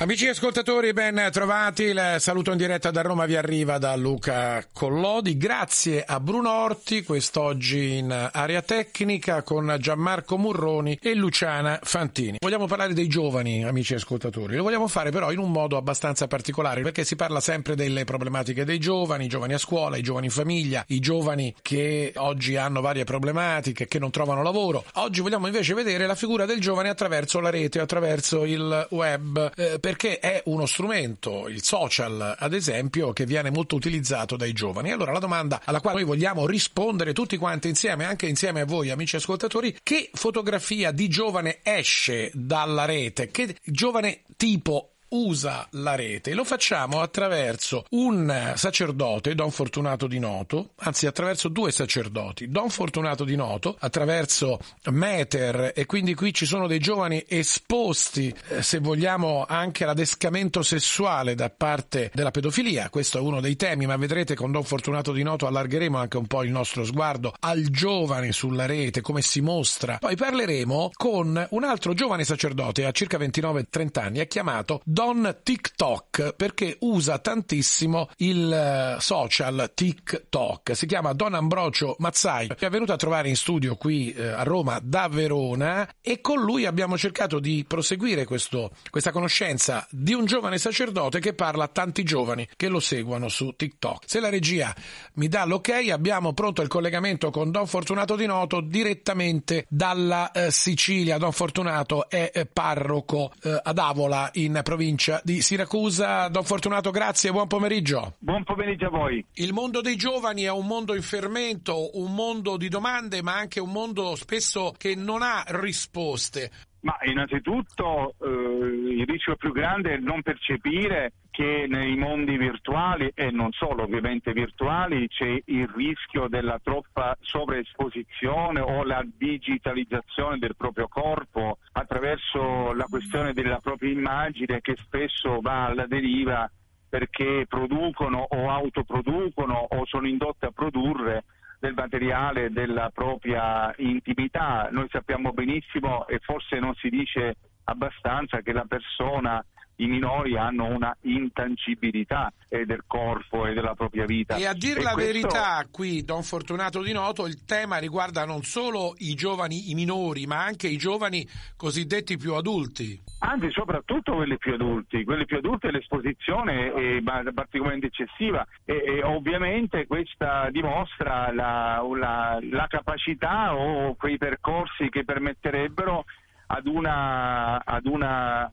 Amici ascoltatori, ben trovati. Il saluto in diretta da Roma vi arriva da Luca Collodi. Grazie a Bruno Orti, quest'oggi in area tecnica con Gianmarco Murroni e Luciana Fantini. Vogliamo parlare dei giovani, amici ascoltatori. Lo vogliamo fare però in un modo abbastanza particolare perché si parla sempre delle problematiche dei giovani, i giovani a scuola, i giovani in famiglia, i giovani che oggi hanno varie problematiche, che non trovano lavoro. Oggi vogliamo invece vedere la figura del giovane attraverso la rete, attraverso il web. Eh, perché è uno strumento, il social ad esempio, che viene molto utilizzato dai giovani. Allora la domanda alla quale noi vogliamo rispondere tutti quanti insieme, anche insieme a voi amici ascoltatori, che fotografia di giovane esce dalla rete? Che giovane tipo usa la rete. Lo facciamo attraverso un sacerdote, Don Fortunato di Noto, anzi attraverso due sacerdoti, Don Fortunato di Noto, attraverso Meter e quindi qui ci sono dei giovani esposti, eh, se vogliamo, anche all'adescamento sessuale da parte della pedofilia. Questo è uno dei temi, ma vedrete con Don Fortunato di Noto allargheremo anche un po' il nostro sguardo al giovane sulla rete, come si mostra. Poi parleremo con un altro giovane sacerdote a circa 29-30 anni, è chiamato Don TikTok perché usa tantissimo il social TikTok. Si chiama Don Ambrogio Mazzai. È venuto a trovare in studio qui eh, a Roma da Verona e con lui abbiamo cercato di proseguire questo, questa conoscenza di un giovane sacerdote che parla a tanti giovani che lo seguono su TikTok. Se la regia mi dà l'ok, abbiamo pronto il collegamento con Don Fortunato di Noto direttamente dalla eh, Sicilia. Don Fortunato è eh, parroco eh, ad Avola in provincia di Siracusa. Don Fortunato, grazie, buon pomeriggio. Buon pomeriggio a voi. Il mondo dei giovani è un mondo in fermento, un mondo di domande, ma anche un mondo spesso che non ha risposte. Ma innanzitutto eh, il rischio più grande è non percepire che nei mondi virtuali e non solo ovviamente virtuali c'è il rischio della troppa sovraesposizione o la digitalizzazione del proprio corpo attraverso la questione della propria immagine che spesso va alla deriva perché producono o autoproducono o sono indotte a produrre del materiale della propria intimità. Noi sappiamo benissimo e forse non si dice abbastanza che la persona i minori hanno una intangibilità eh, del corpo e della propria vita. E a dire e la questo... verità, qui, Don Fortunato di Noto, il tema riguarda non solo i giovani, i minori, ma anche i giovani cosiddetti più adulti. Anzi, soprattutto quelli più adulti, quelli più adulti l'esposizione è particolarmente eccessiva e, e ovviamente questa dimostra la, la, la capacità o quei percorsi che permetterebbero ad una, ad una,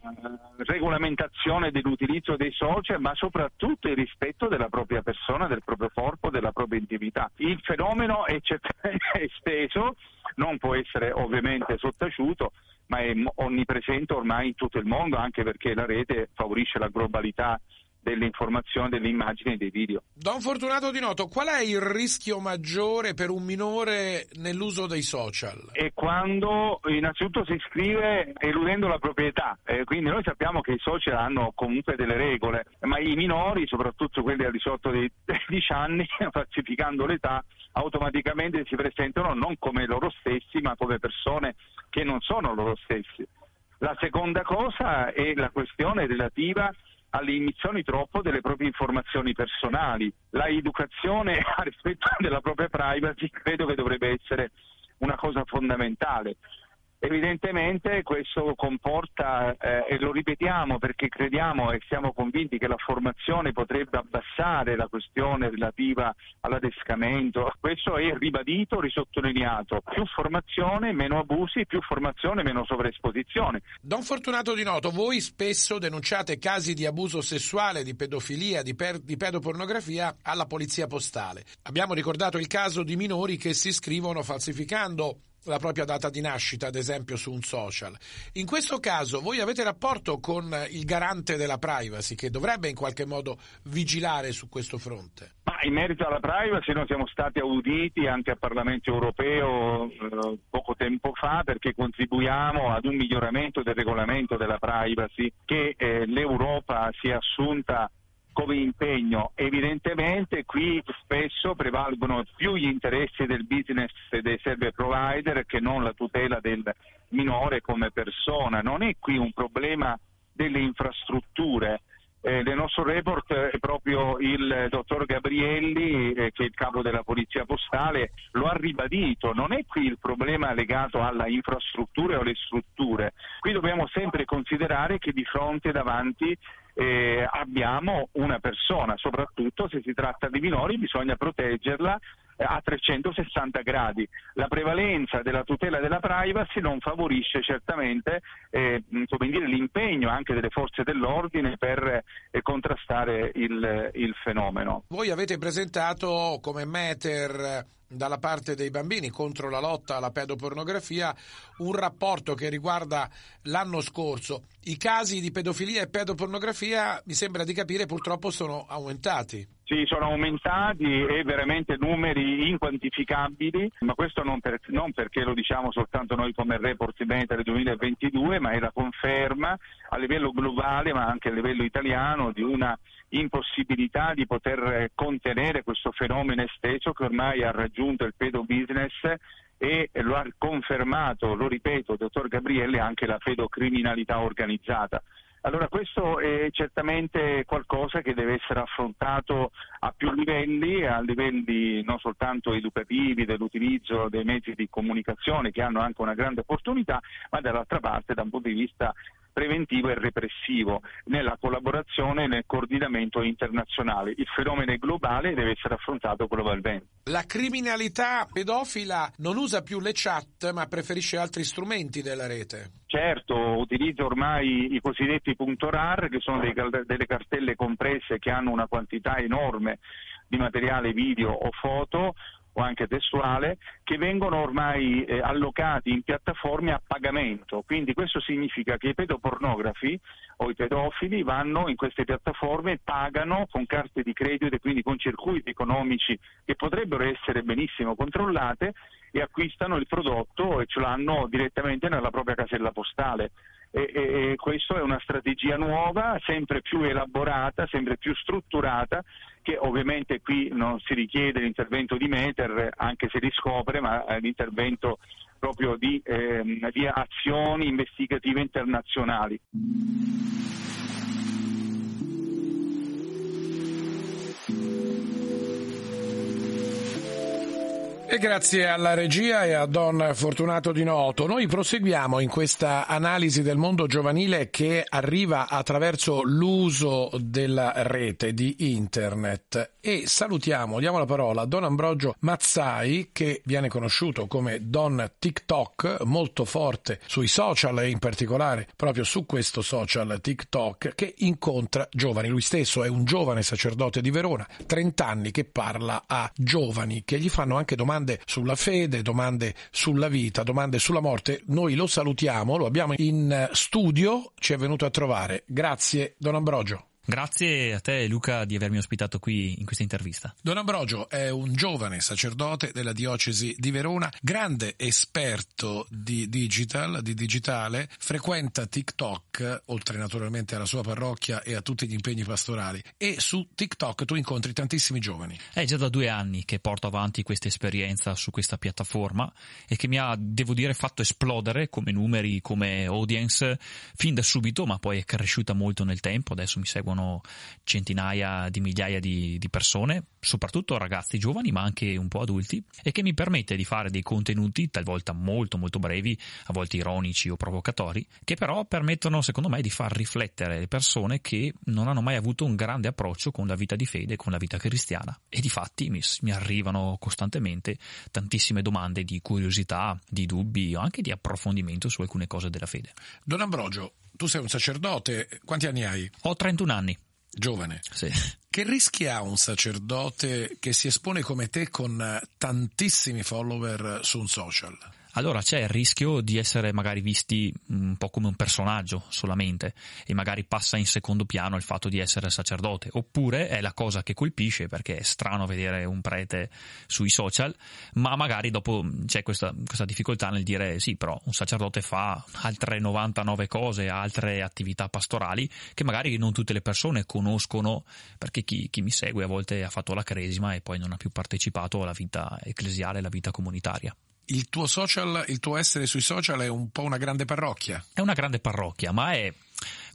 regolamentazione dell'utilizzo dei social, ma soprattutto il rispetto della propria persona, del proprio corpo, della propria intimità. Il fenomeno è esteso, non può essere ovviamente sottaciuto, ma è onnipresente ormai in tutto il mondo, anche perché la rete favorisce la globalità delle informazioni, delle immagini e dei video. Don Fortunato Di Noto, qual è il rischio maggiore per un minore nell'uso dei social? È quando innanzitutto si iscrive eludendo la proprietà, eh, quindi noi sappiamo che i social hanno comunque delle regole, ma i minori, soprattutto quelli al di sotto dei 13 anni, falsificando l'età, automaticamente si presentano non come loro stessi, ma come persone che non sono loro stessi. La seconda cosa è la questione relativa alle emissioni troppo delle proprie informazioni personali. La educazione rispetto della propria privacy credo che dovrebbe essere una cosa fondamentale. Evidentemente questo comporta, eh, e lo ripetiamo perché crediamo e siamo convinti che la formazione potrebbe abbassare la questione relativa all'adescamento, questo è ribadito, risottolineato, più formazione, meno abusi, più formazione, meno sovraesposizione. Don Fortunato Di Noto, voi spesso denunciate casi di abuso sessuale, di pedofilia, di, per- di pedopornografia alla polizia postale. Abbiamo ricordato il caso di minori che si iscrivono falsificando la propria data di nascita, ad esempio su un social. In questo caso voi avete rapporto con il garante della privacy che dovrebbe in qualche modo vigilare su questo fronte? Ma in merito alla privacy noi siamo stati auditi anche al Parlamento europeo eh, poco tempo fa perché contribuiamo ad un miglioramento del regolamento della privacy che eh, l'Europa si è assunta come impegno. Evidentemente qui spesso prevalgono più gli interessi del business e dei server provider che non la tutela del minore come persona. Non è qui un problema delle infrastrutture. Eh, nel nostro report eh, proprio il dottor Gabrielli, eh, che è il capo della Polizia Postale, lo ha ribadito. Non è qui il problema legato alla infrastruttura o alle strutture. Qui dobbiamo sempre considerare che di fronte davanti eh, abbiamo una persona, soprattutto se si tratta di minori bisogna proteggerla eh, a 360 gradi. La prevalenza della tutela della privacy non favorisce certamente eh, dire, l'impegno anche delle forze dell'ordine per eh, contrastare il, il fenomeno. Voi avete presentato come Meter dalla parte dei bambini contro la lotta alla pedopornografia un rapporto che riguarda l'anno scorso. I casi di pedofilia e pedopornografia, mi sembra di capire, purtroppo sono aumentati. Sì, sono aumentati e veramente numeri inquantificabili, ma questo non, per, non, perché lo diciamo soltanto noi come report Meta del 2022, ma è la conferma a livello globale, ma anche a livello italiano, di una impossibilità di poter contenere questo fenomeno esteso che ormai ha raggiunto il pedo business e lo ha confermato, lo ripeto, dottor Gabriele, anche la pedocriminalità organizzata. Allora questo è certamente qualcosa che deve essere affrontato a più livelli, a livelli non soltanto educativi, dell'utilizzo dei mezzi di comunicazione che hanno anche una grande opportunità, ma dall'altra parte da un punto di vista preventivo e repressivo nella collaborazione e nel coordinamento internazionale. Il fenomeno è globale e deve essere affrontato globalmente. La criminalità pedofila non usa più le chat ma preferisce altri strumenti della rete. Certo, utilizza ormai i cosiddetti punto RAR che sono dei, delle cartelle compresse che hanno una quantità enorme di materiale video o foto o anche testuale, che vengono ormai eh, allocati in piattaforme a pagamento. Quindi questo significa che i pedopornografi o i pedofili vanno in queste piattaforme, pagano con carte di credito e quindi con circuiti economici che potrebbero essere benissimo controllate e acquistano il prodotto e ce l'hanno direttamente nella propria casella postale. E, e, e questa è una strategia nuova, sempre più elaborata, sempre più strutturata, che ovviamente qui non si richiede l'intervento di Meter, anche se riscopre, ma l'intervento proprio di, ehm, di azioni investigative internazionali. E grazie alla regia e a Don Fortunato Di Noto, noi proseguiamo in questa analisi del mondo giovanile che arriva attraverso l'uso della rete di internet e salutiamo, diamo la parola a Don Ambrogio Mazzai che viene conosciuto come Don TikTok, molto forte sui social e in particolare proprio su questo social TikTok che incontra giovani. Lui stesso è un giovane sacerdote di Verona, 30 anni che parla a giovani che gli fanno anche domande domande sulla fede, domande sulla vita, domande sulla morte. Noi lo salutiamo, lo abbiamo in studio, ci è venuto a trovare. Grazie, Don Ambrogio. Grazie a te Luca di avermi ospitato qui in questa intervista. Don Ambrogio è un giovane sacerdote della diocesi di Verona, grande esperto di digital, di digitale, frequenta TikTok, oltre naturalmente alla sua parrocchia e a tutti gli impegni pastorali. E su TikTok tu incontri tantissimi giovani. È già da due anni che porto avanti questa esperienza su questa piattaforma e che mi ha, devo dire, fatto esplodere come numeri, come audience fin da subito, ma poi è cresciuta molto nel tempo. Adesso mi seguono seguono centinaia di migliaia di, di, persone, soprattutto ragazzi giovani ma anche un po' adulti, e che mi permette di fare dei contenuti talvolta molto molto brevi, a volte ironici o provocatori, che però permettono secondo me di far riflettere le persone che non hanno mai avuto un grande approccio con la vita di fede, con la vita cristiana. E di fatti mi, mi arrivano costantemente tantissime domande di curiosità, di dubbi o anche di approfondimento su alcune cose della fede. Don Ambrogio, tu sei un sacerdote, quanti anni hai? Ho 31 anni. Giovane. Sì. Che rischi ha un sacerdote che si espone come te con tantissimi follower su un social? Allora c'è il rischio di essere magari visti un po' come un personaggio solamente e magari passa in secondo piano il fatto di essere sacerdote, oppure è la cosa che colpisce perché è strano vedere un prete sui social, ma magari dopo c'è questa, questa difficoltà nel dire sì, però un sacerdote fa altre 99 cose, altre attività pastorali che magari non tutte le persone conoscono perché chi, chi mi segue a volte ha fatto la cresima e poi non ha più partecipato alla vita ecclesiale, alla vita comunitaria il tuo social, il tuo essere sui social è un po' una grande parrocchia. È una grande parrocchia, ma è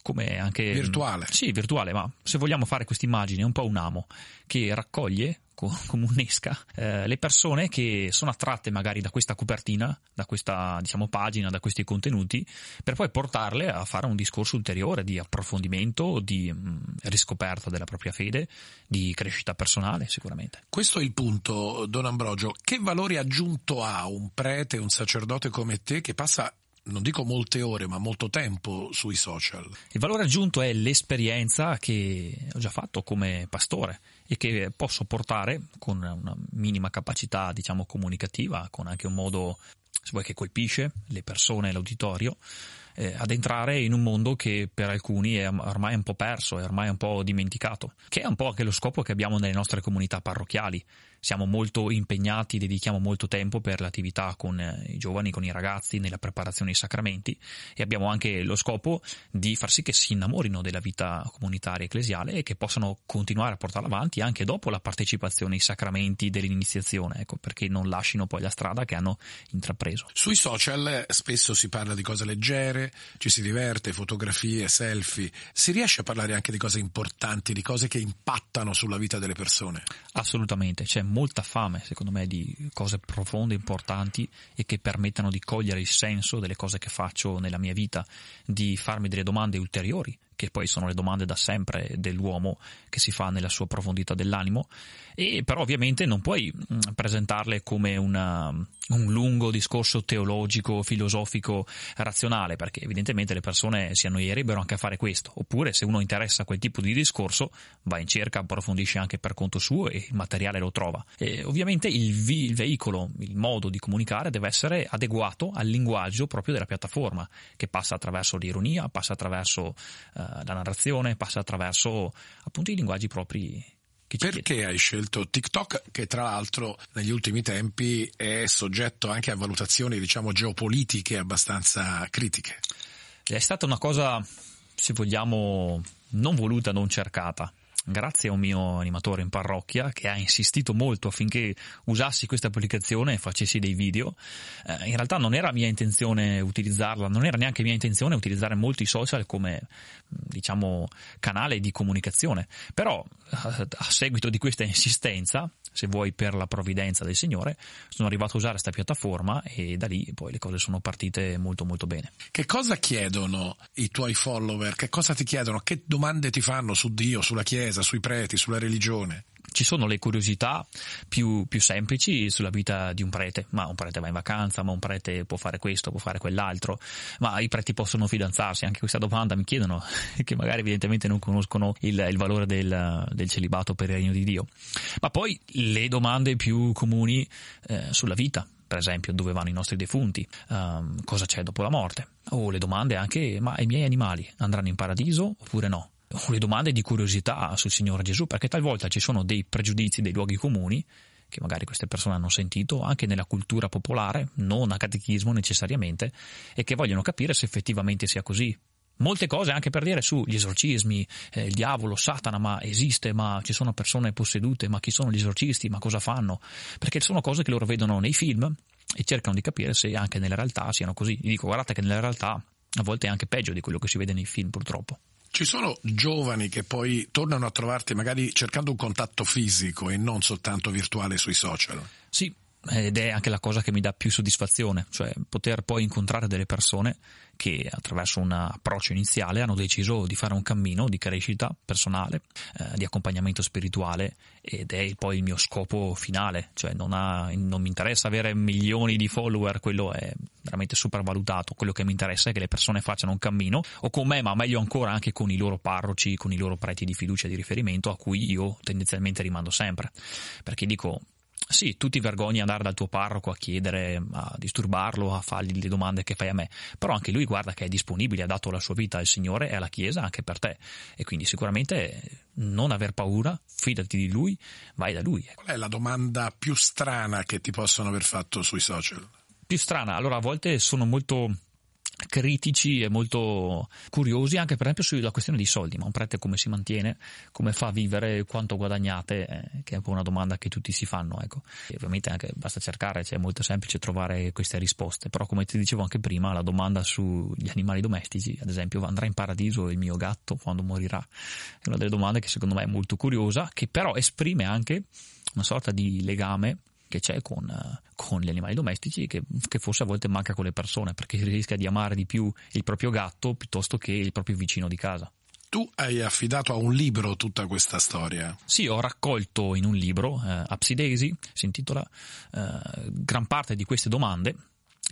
come anche virtuale. Sì, virtuale, ma se vogliamo fare questa immagine è un po' un amo che raccoglie come un'esca eh, le persone che sono attratte magari da questa copertina, da questa diciamo pagina, da questi contenuti, per poi portarle a fare un discorso ulteriore di approfondimento, di mh, mm, riscoperta della propria fede, di crescita personale sicuramente. Questo è il punto, Don Ambrogio. Che valore aggiunto ha un prete, un sacerdote come te che passa non dico molte ore, ma molto tempo sui social. Il valore aggiunto è l'esperienza che ho già fatto come pastore e che posso portare con una minima capacità, diciamo, comunicativa, con anche un modo, se vuoi, che colpisce le persone e l'uditorio, eh, ad entrare in un mondo che per alcuni è ormai un po' perso, è ormai un po' dimenticato, che è un po' anche lo scopo che abbiamo nelle nostre comunità parrocchiali, siamo molto impegnati, dedichiamo molto tempo per l'attività con eh, i giovani, con i ragazzi, nella preparazione ai sacramenti e abbiamo anche lo scopo di far sì che si innamorino della vita comunitaria ecclesiale e che possano continuare a portarla avanti anche dopo la partecipazione ai sacramenti dell'iniziazione, ecco, perché non lasciano poi la strada che hanno intrapreso. Sui social eh, spesso si parla di cose leggere, ci si diverte, fotografie, selfie, si riesce a parlare anche di cose importanti, di cose che impattano sulla vita delle persone? Assolutamente, c'è molta fame, secondo me, di cose profonde, importanti e che permettano di cogliere il senso delle cose che faccio nella mia vita, di farmi delle domande ulteriori che poi sono le domande da sempre dell'uomo che si fa nella sua profondità dell'animo, e però ovviamente non puoi mm, presentarle come una, un lungo discorso teologico, filosofico, razionale, perché evidentemente le persone si annoierebbero anche a fare questo, oppure se uno interessa quel tipo di discorso va in cerca, approfondisce anche per conto suo e il materiale lo trova. E ovviamente il, vi, il veicolo, il modo di comunicare deve essere adeguato al linguaggio proprio della piattaforma, che passa attraverso l'ironia, passa attraverso uh, la narrazione, passa attraverso appunto i linguaggi propri perché hai scelto TikTok che tra l'altro negli ultimi tempi è soggetto anche a valutazioni diciamo geopolitiche abbastanza critiche? È stata una cosa, se vogliamo, non voluta, non cercata grazie a un mio animatore in parrocchia che ha insistito molto affinché usassi questa applicazione e facessi dei video. Eh, in realtà non era mia intenzione utilizzarla, non era neanche mia intenzione utilizzare molti social come diciamo canale di comunicazione, però a, a seguito di questa insistenza se vuoi per la provvidenza del Signore, sono arrivato a usare questa piattaforma e da lì poi le cose sono partite molto molto bene. Che cosa chiedono i tuoi follower? Che cosa ti chiedono? Che domande ti fanno su Dio, sulla Chiesa, sui preti, sulla religione? ci sono le curiosità più, più, semplici sulla vita di un prete, ma un prete va in vacanza, ma un prete può fare questo, può fare quell'altro, ma i preti possono fidanzarsi, anche questa domanda mi chiedono, che magari evidentemente non conoscono il, il valore del, del, celibato per il regno di Dio. Ma poi le domande più comuni eh, sulla vita, per esempio dove vanno i nostri defunti, um, cosa c'è dopo la morte, o le domande anche, ma i miei animali andranno in paradiso oppure no? Le domande di curiosità sul Signore Gesù, perché talvolta ci sono dei pregiudizi, dei luoghi comuni che magari queste persone hanno sentito anche nella cultura popolare, non a catechismo necessariamente, e che vogliono capire se effettivamente sia così. Molte cose anche per dire su gli esorcismi, eh, il diavolo, Satana, ma esiste, ma ci sono persone possedute, ma chi sono gli esorcisti, ma cosa fanno? Perché sono cose che loro vedono nei film e cercano di capire se anche nella realtà siano così. Gli dico, guardate che nella realtà a volte è anche peggio di quello che si vede nei film, purtroppo. Ci sono giovani che poi tornano a trovarti magari cercando un contatto fisico e non soltanto virtuale sui social. Sì, ed è anche la cosa che mi dà più soddisfazione, cioè poter poi incontrare delle persone che attraverso un approccio iniziale hanno deciso di fare un cammino di crescita personale, eh, di accompagnamento spirituale ed è poi il mio scopo finale, cioè non, ha, non mi interessa avere milioni di follower, quello è veramente sopravvalutato, quello che mi interessa è che le persone facciano un cammino o con me, ma meglio ancora anche con i loro parroci, con i loro preti di fiducia e di riferimento a cui io tendenzialmente rimando sempre, perché dico sì, tu ti vergogni di andare dal tuo parroco a chiedere, a disturbarlo, a fargli le domande che fai a me, però anche lui guarda che è disponibile, ha dato la sua vita al Signore e alla Chiesa anche per te e quindi sicuramente non aver paura, fidati di lui, vai da lui. Qual è la domanda più strana che ti possono aver fatto sui social? Più strana, allora a volte sono molto critici e molto curiosi anche per esempio sulla questione dei soldi, ma un prete come si mantiene, come fa a vivere, quanto guadagnate, eh, che è un po' una domanda che tutti si fanno, ecco. E ovviamente anche basta cercare, cioè è molto semplice trovare queste risposte, però come ti dicevo anche prima, la domanda sugli animali domestici, ad esempio, andrà in paradiso il mio gatto quando morirà? È una delle domande che secondo me è molto curiosa, che però esprime anche una sorta di legame che c'è con, con, gli animali domestici che, che, forse a volte manca con le persone perché rischia di amare di più il proprio gatto piuttosto che il proprio vicino di casa. Tu hai affidato a un libro tutta questa storia. Sì, ho raccolto in un libro, eh, Apsidesi, si intitola, eh, gran parte di queste domande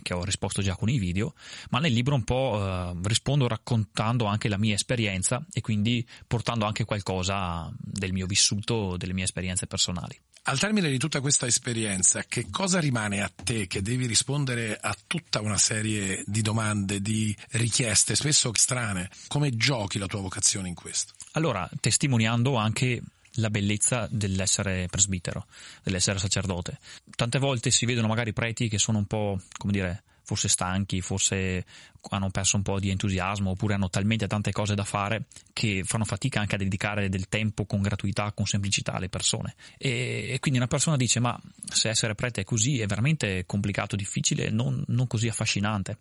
che ho risposto già con i video, ma nel libro un po' eh, rispondo raccontando anche la mia esperienza e quindi portando anche qualcosa del mio vissuto, delle mie esperienze personali. Al termine di tutta questa esperienza, che cosa rimane a te che devi rispondere a tutta una serie di domande, di richieste, spesso strane? Come giochi la tua vocazione in questo? Allora, testimoniando anche la bellezza dell'essere presbitero, dell'essere sacerdote. Tante volte si vedono magari preti che sono un po', come dire, forse stanchi, forse hanno perso un po' di entusiasmo oppure hanno talmente tante cose da fare che fanno fatica anche a dedicare del tempo con gratuità, con semplicità alle persone. E, e quindi una persona dice ma se essere prete è così è veramente complicato, difficile, non, non così affascinante.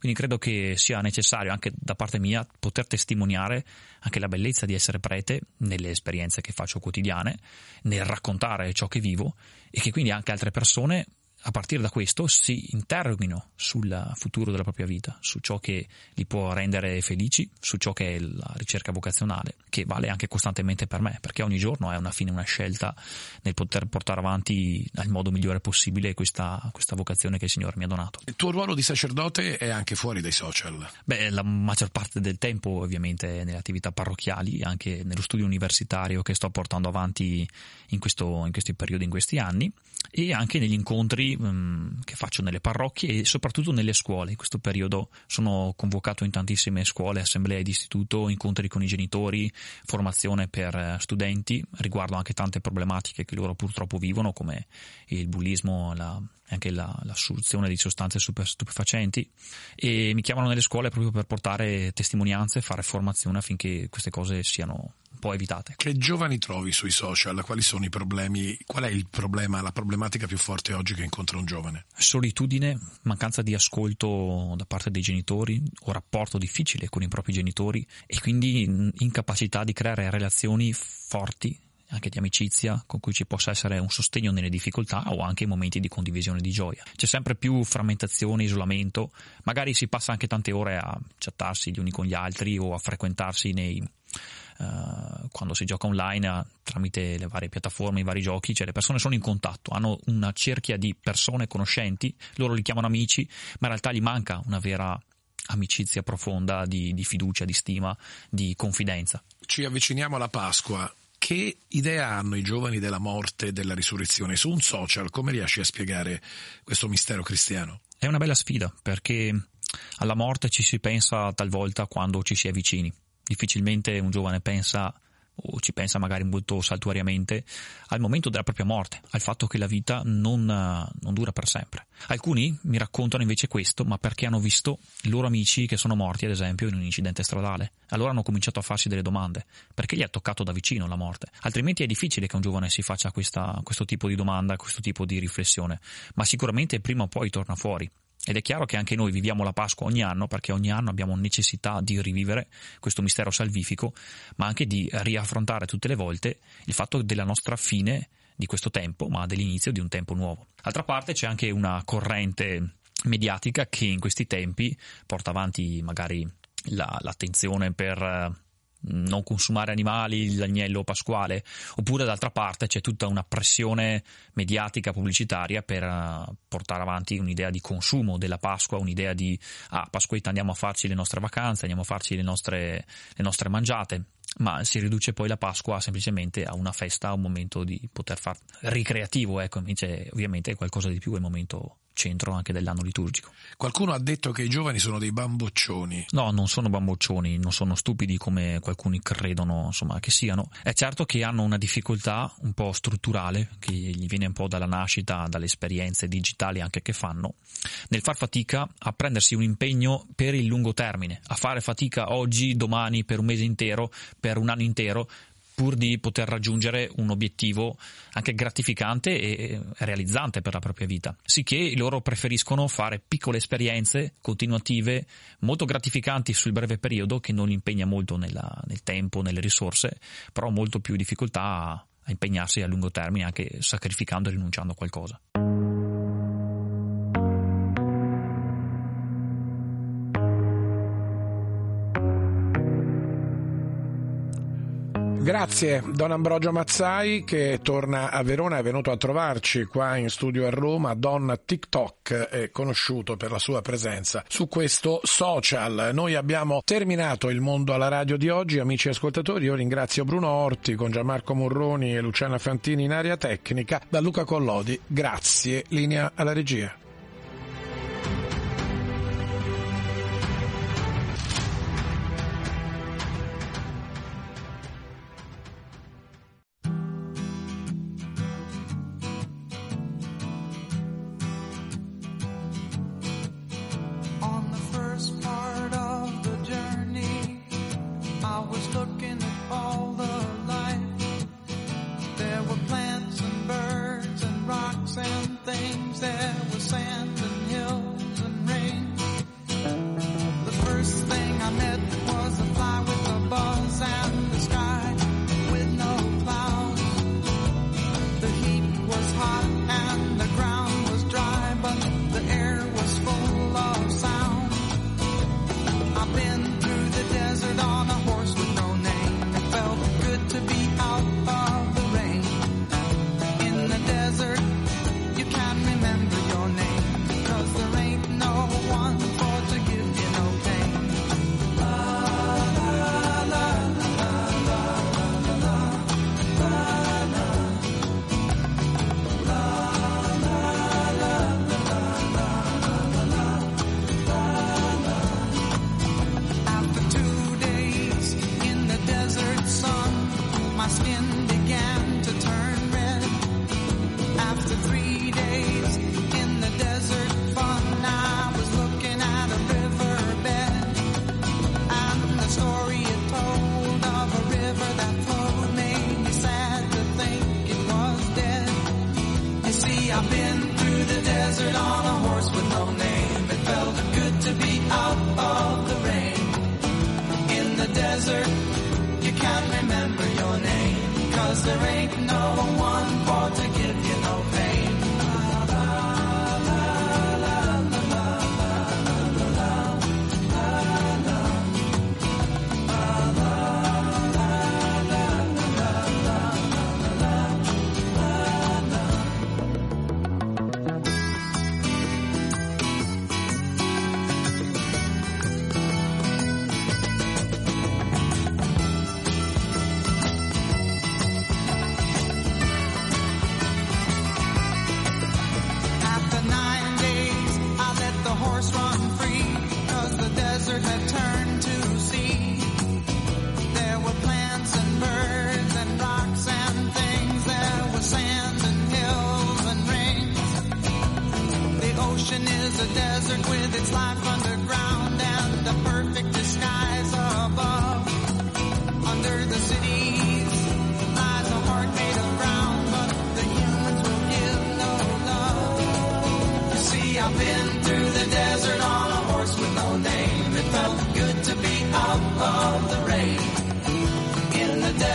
Quindi credo che sia necessario anche da parte mia poter testimoniare anche la bellezza di essere prete nelle esperienze che faccio quotidiane, nel raccontare ciò che vivo e che quindi anche altre persone a partire da questo si interroghino sul futuro della propria vita, su ciò che li può rendere felici, su ciò che è la ricerca vocazionale, che vale anche costantemente per me, perché ogni giorno è una fine, una scelta nel poter portare avanti nel modo migliore possibile questa, questa vocazione che il Signore mi ha donato. Il tuo ruolo di sacerdote è anche fuori dai social? Beh, la maggior parte del tempo ovviamente nelle attività parrocchiali, anche nello studio universitario che sto portando avanti in, questo, in questi periodi, in questi anni, e anche negli incontri um, che faccio nelle parrocchie e soprattutto nelle scuole. In questo periodo sono convocato in tantissime scuole, assemblee di istituto, incontri con i genitori, formazione per eh, studenti, riguardo anche tante problematiche che loro purtroppo vivono come il bullismo, la, anche la, l'assunzione di sostanze stupefacenti e mi chiamano nelle scuole proprio per portare testimonianze, fare formazione affinché queste cose siano un po' evitate. Che giovani trovi sui social? Quali sono i problemi? Qual è il problema, la problematica più forte oggi che incontra un giovane? Solitudine, mancanza di ascolto da parte dei genitori o rapporto difficile con i propri genitori e quindi incapacità di creare relazioni forti anche di amicizia con cui ci possa essere un sostegno nelle difficoltà o anche in momenti di condivisione di gioia. C'è sempre più frammentazione, isolamento, magari si passa anche tante ore a chattarsi gli uni con gli altri o a frequentarsi nei, Uh, quando si gioca online tramite le varie piattaforme, i vari giochi, cioè le persone sono in contatto, hanno una cerchia di persone conoscenti, loro li chiamano amici, ma in realtà gli manca una vera amicizia profonda di, di fiducia, di stima, di confidenza. Ci avviciniamo alla Pasqua. Che idea hanno i giovani della morte e della risurrezione? Su un social come riesci a spiegare questo mistero cristiano? È una bella sfida perché alla morte ci si pensa talvolta quando ci si è vicini. Difficilmente un giovane pensa o ci pensa magari molto saltuariamente al momento della propria morte, al fatto che la vita non, non, dura per sempre. Alcuni mi raccontano invece questo, ma perché hanno visto i loro amici che sono morti, ad esempio, in un incidente stradale. Allora hanno cominciato a farsi delle domande. Perché gli ha toccato da vicino la morte? Altrimenti è difficile che un giovane si faccia questa, questo tipo di domanda, questo tipo di riflessione, ma sicuramente prima o poi torna fuori. Ed è chiaro che anche noi viviamo la Pasqua ogni anno perché ogni anno abbiamo necessità di rivivere questo mistero salvifico, ma anche di riaffrontare tutte le volte il fatto della nostra fine di questo tempo, ma dell'inizio di un tempo nuovo. D'altra parte c'è anche una corrente mediatica che in questi tempi porta avanti magari la, l'attenzione per non consumare animali, l'agnello pasquale, oppure d'altra parte c'è tutta una pressione mediatica pubblicitaria per uh, portare avanti un'idea di consumo della Pasqua, un'idea di ah, Pasquetta andiamo a farci le nostre vacanze, andiamo a farci le nostre, le nostre mangiate. ma si riduce poi la Pasqua semplicemente a una festa, a un momento di poter far ricreativo, ecco, invece ovviamente è qualcosa di più, è il momento centro anche dell'anno liturgico. Qualcuno ha detto che i giovani sono dei bamboccioni. No, non sono bamboccioni, non sono stupidi come qualcuno credono insomma, che siano. È certo che hanno una difficoltà un po' strutturale, che gli viene un po' dalla nascita, dalle esperienze digitali anche che fanno, nel far fatica a prendersi un impegno per il lungo termine, a fare fatica oggi, domani, per un mese intero, per un anno intero, pur di poter raggiungere un obiettivo anche gratificante e realizzante per la propria vita. Sicché loro preferiscono fare piccole esperienze continuative, molto gratificanti sul breve periodo, che non impegna molto nella, nel tempo, nelle risorse, però molto più difficoltà a, impegnarsi a lungo termine, anche sacrificando e rinunciando a qualcosa. Grazie Don Ambrogio Mazzai che torna a Verona, è venuto a trovarci qua in studio a Roma. Don TikTok è conosciuto per la sua presenza su questo social. Noi abbiamo terminato il mondo alla radio di oggi, amici ascoltatori. Io ringrazio Bruno Orti con Gianmarco Morroni e Luciana Fantini in area tecnica. Da Luca Collodi, grazie. Linea alla regia. pot.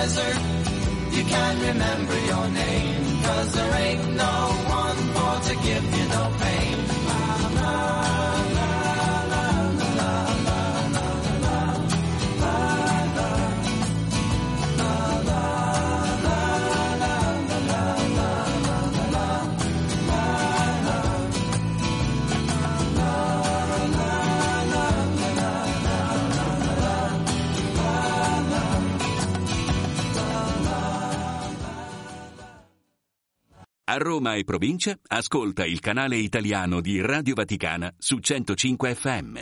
desert. You can't remember your name, cause there ain't no one more to give you no pain. A Roma e provincia, ascolta il canale italiano di Radio Vaticana su 105 FM.